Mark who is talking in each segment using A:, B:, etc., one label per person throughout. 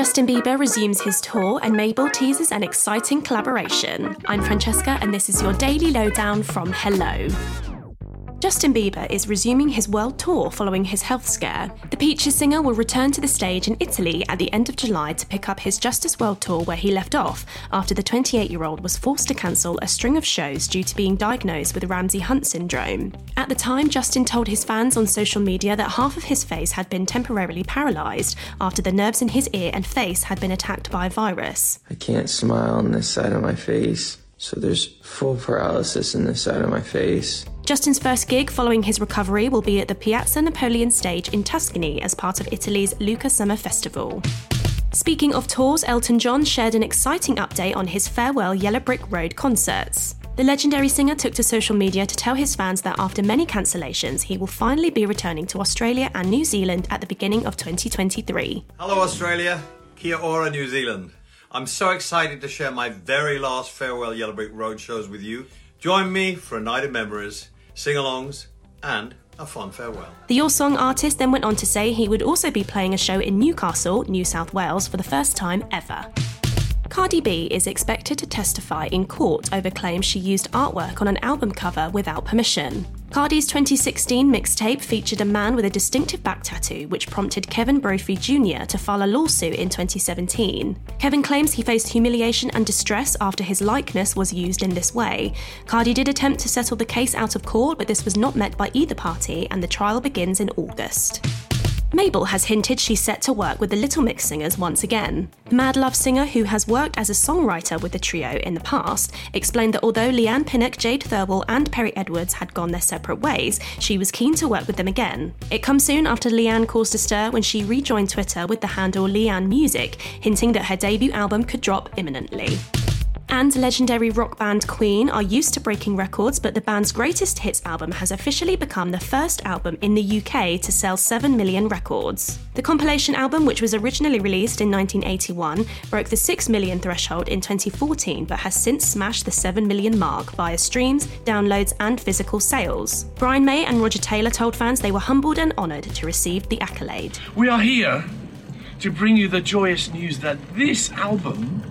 A: Justin Bieber resumes his tour and Mabel teases an exciting collaboration. I'm Francesca and this is your daily lowdown from Hello. Justin Bieber is resuming his world tour following his health scare. The Peaches singer will return to the stage in Italy at the end of July to pick up his Justice World Tour where he left off after the 28 year old was forced to cancel a string of shows due to being diagnosed with Ramsay Hunt syndrome. At the time, Justin told his fans on social media that half of his face had been temporarily paralysed after the nerves in his ear and face had been attacked by a virus.
B: I can't smile on this side of my face, so there's full paralysis in this side of my face.
A: Justin's first gig following his recovery will be at the Piazza Napoleon stage in Tuscany as part of Italy's Lucca Summer Festival. Speaking of tours, Elton John shared an exciting update on his farewell Yellow Brick Road concerts. The legendary singer took to social media to tell his fans that after many cancellations, he will finally be returning to Australia and New Zealand at the beginning of 2023.
C: Hello, Australia. Kia ora, New Zealand. I'm so excited to share my very last farewell Yellow Brick Road shows with you. Join me for a night of memories sing alongs, and a fun farewell.
A: The Your Song artist then went on to say he would also be playing a show in Newcastle, New South Wales, for the first time ever. Cardi B is expected to testify in court over claims she used artwork on an album cover without permission. Cardi's 2016 mixtape featured a man with a distinctive back tattoo, which prompted Kevin Brophy Jr. to file a lawsuit in 2017. Kevin claims he faced humiliation and distress after his likeness was used in this way. Cardi did attempt to settle the case out of court, but this was not met by either party, and the trial begins in August. Mabel has hinted she's set to work with the Little Mix singers once again. The Mad Love singer, who has worked as a songwriter with the trio in the past, explained that although Leigh-Anne Pinnock, Jade Thirlwall, and Perrie Edwards had gone their separate ways, she was keen to work with them again. It comes soon after Leigh-Anne caused a stir when she rejoined Twitter with the handle Leigh-Anne Music, hinting that her debut album could drop imminently and legendary rock band Queen are used to breaking records, but the band's greatest hits album has officially become the first album in the UK to sell 7 million records. The compilation album, which was originally released in 1981, broke the 6 million threshold in 2014 but has since smashed the 7 million mark via streams, downloads, and physical sales. Brian May and Roger Taylor told fans they were humbled and honoured to receive the accolade.
D: We are here to bring you the joyous news that this album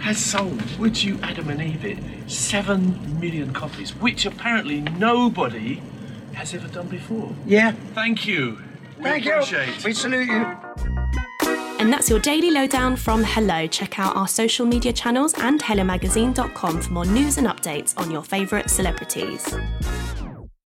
D: has sold, would you Adam and Eve it, 7 million copies, which apparently nobody has ever done before.
E: Yeah.
D: Thank you. We
E: Thank
D: appreciate.
E: you. We salute you.
A: And that's your daily lowdown from Hello. Check out our social media channels and hellomagazine.com for more news and updates on your favourite celebrities.